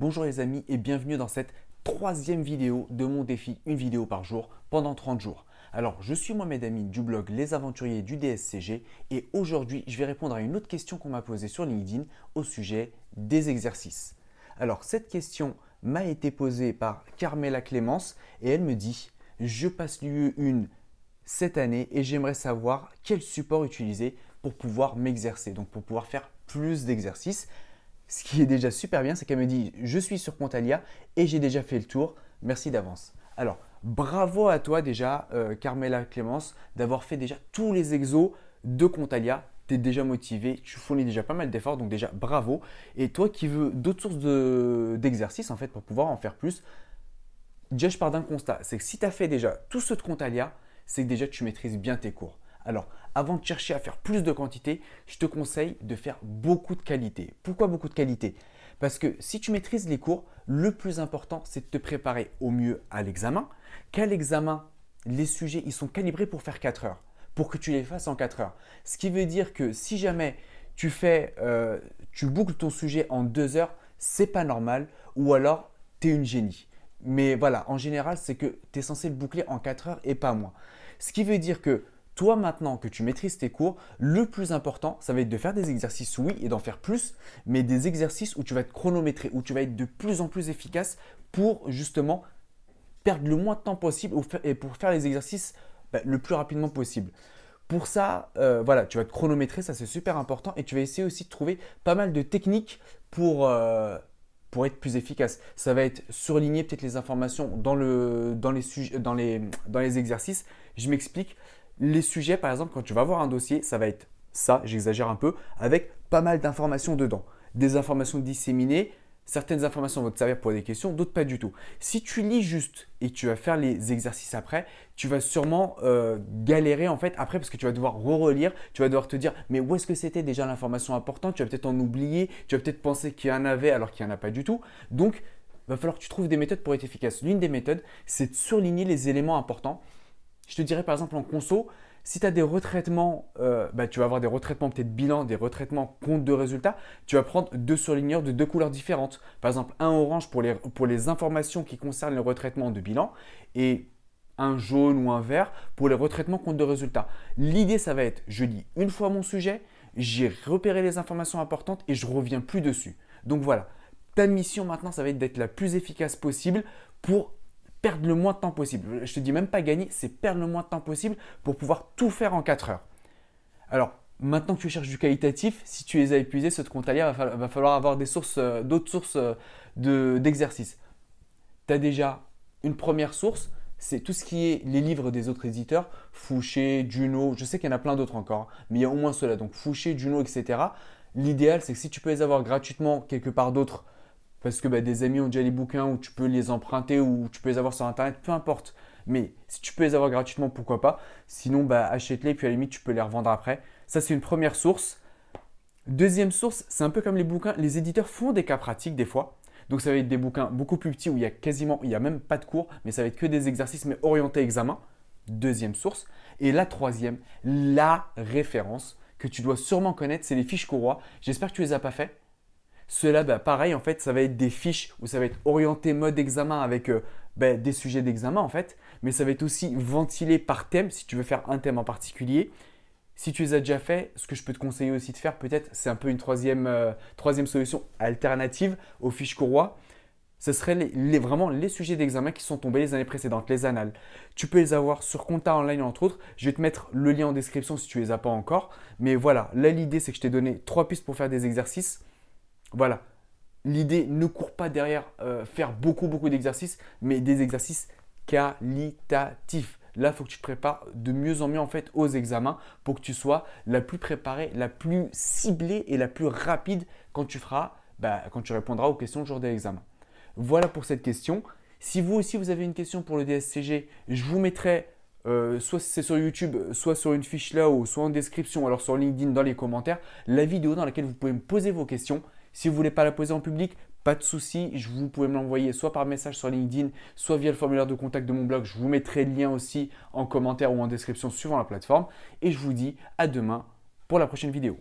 Bonjour les amis et bienvenue dans cette troisième vidéo de mon défi une vidéo par jour pendant 30 jours. Alors je suis Mohamed Amin du blog Les Aventuriers du DSCG et aujourd'hui je vais répondre à une autre question qu'on m'a posée sur LinkedIn au sujet des exercices. Alors cette question m'a été posée par Carmela Clémence et elle me dit je passe l'UE1 cette année et j'aimerais savoir quel support utiliser pour pouvoir m'exercer, donc pour pouvoir faire plus d'exercices. Ce qui est déjà super bien, c'est qu'elle me dit je suis sur Contalia et j'ai déjà fait le tour. Merci d'avance. Alors, bravo à toi déjà, euh, Carmela Clémence, d'avoir fait déjà tous les exos de Contalia. Tu es déjà motivé, tu fournis déjà pas mal d'efforts, donc déjà bravo. Et toi qui veux d'autres sources d'exercices en fait pour pouvoir en faire plus, déjà je pars d'un constat, c'est que si tu as fait déjà tout ce de Contalia, c'est que déjà tu maîtrises bien tes cours. Alors, avant de chercher à faire plus de quantité, je te conseille de faire beaucoup de qualité. Pourquoi beaucoup de qualité? Parce que si tu maîtrises les cours, le plus important, c'est de te préparer au mieux à l'examen. Qu'à l'examen, les sujets, ils sont calibrés pour faire 4 heures, pour que tu les fasses en 4 heures. Ce qui veut dire que si jamais tu fais, euh, tu boucles ton sujet en 2 heures, c'est pas normal, ou alors tu es une génie. Mais voilà, en général, c'est que tu es censé le boucler en 4 heures et pas moins. Ce qui veut dire que toi maintenant que tu maîtrises tes cours, le plus important, ça va être de faire des exercices, oui, et d'en faire plus, mais des exercices où tu vas être chronométré, où tu vas être de plus en plus efficace pour justement perdre le moins de temps possible et pour faire les exercices bah, le plus rapidement possible. Pour ça, euh, voilà, tu vas te chronométrer, ça c'est super important, et tu vas essayer aussi de trouver pas mal de techniques pour, euh, pour être plus efficace. Ça va être surligner peut-être les informations dans, le, dans, les, dans, les, dans les exercices. Je m'explique les sujets, par exemple, quand tu vas avoir un dossier, ça va être ça, j'exagère un peu, avec pas mal d'informations dedans. Des informations disséminées, certaines informations vont te servir pour des questions, d'autres pas du tout. Si tu lis juste et tu vas faire les exercices après, tu vas sûrement euh, galérer en fait après parce que tu vas devoir re-relire, tu vas devoir te dire mais où est-ce que c'était déjà l'information importante, tu vas peut-être en oublier, tu vas peut-être penser qu'il y en avait alors qu'il n'y en a pas du tout. Donc, il va falloir que tu trouves des méthodes pour être efficace. L'une des méthodes, c'est de surligner les éléments importants je te dirais par exemple en conso, si tu as des retraitements, euh, bah, tu vas avoir des retraitements peut-être bilan, des retraitements compte de résultats, tu vas prendre deux surligneurs de deux couleurs différentes. Par exemple, un orange pour les, les informations qui concernent le retraitement de bilan et un jaune ou un vert pour les retraitements compte de résultats. L'idée, ça va être, je lis une fois mon sujet, j'ai repéré les informations importantes et je reviens plus dessus. Donc voilà, ta mission maintenant, ça va être d'être la plus efficace possible pour perdre le moins de temps possible. Je te dis même pas gagner, c'est perdre le moins de temps possible pour pouvoir tout faire en 4 heures. Alors, maintenant que tu cherches du qualitatif, si tu les as épuisés, ce compte il va falloir avoir des sources, euh, d'autres sources euh, d'exercices. tu as déjà une première source, c'est tout ce qui est les livres des autres éditeurs, Fouché, Juno, je sais qu'il y en a plein d'autres encore, hein, mais il y a au moins ceux-là, donc Fouché, Juno, etc. L'idéal, c'est que si tu peux les avoir gratuitement quelque part d'autre, parce que bah, des amis ont déjà les bouquins ou tu peux les emprunter ou tu peux les avoir sur internet, peu importe. Mais si tu peux les avoir gratuitement, pourquoi pas? Sinon, bah, achète-les puis à la limite, tu peux les revendre après. Ça, c'est une première source. Deuxième source, c'est un peu comme les bouquins. Les éditeurs font des cas pratiques des fois. Donc ça va être des bouquins beaucoup plus petits où il y a quasiment, il n'y a même pas de cours, mais ça va être que des exercices mais orientés examen. Deuxième source. Et la troisième, la référence que tu dois sûrement connaître, c'est les fiches courroies. J'espère que tu les as pas fait. Cela, bah, pareil, en fait, ça va être des fiches où ça va être orienté mode examen avec euh, bah, des sujets d'examen, en fait. Mais ça va être aussi ventilé par thème, si tu veux faire un thème en particulier. Si tu les as déjà fait, ce que je peux te conseiller aussi de faire, peut-être, c'est un peu une troisième, euh, troisième solution alternative aux fiches courroies. Ce serait les, vraiment les sujets d'examen qui sont tombés les années précédentes, les annales. Tu peux les avoir sur Compta Online entre autres. Je vais te mettre le lien en description si tu les as pas encore. Mais voilà, là l'idée c'est que je t'ai donné trois pistes pour faire des exercices. Voilà. L'idée ne court pas derrière euh, faire beaucoup, beaucoup d'exercices, mais des exercices qualitatifs. Là, il faut que tu te prépares de mieux en mieux en fait aux examens pour que tu sois la plus préparée, la plus ciblée et la plus rapide quand tu feras, bah, quand tu répondras aux questions le jour de l'examen. Voilà pour cette question. Si vous aussi vous avez une question pour le DSCG, je vous mettrai euh, soit c'est sur YouTube, soit sur une fiche là ou soit en description, alors sur LinkedIn dans les commentaires, la vidéo dans laquelle vous pouvez me poser vos questions. Si vous ne voulez pas la poser en public, pas de souci, vous pouvez me l'envoyer soit par message sur LinkedIn, soit via le formulaire de contact de mon blog. Je vous mettrai le lien aussi en commentaire ou en description suivant la plateforme. Et je vous dis à demain pour la prochaine vidéo.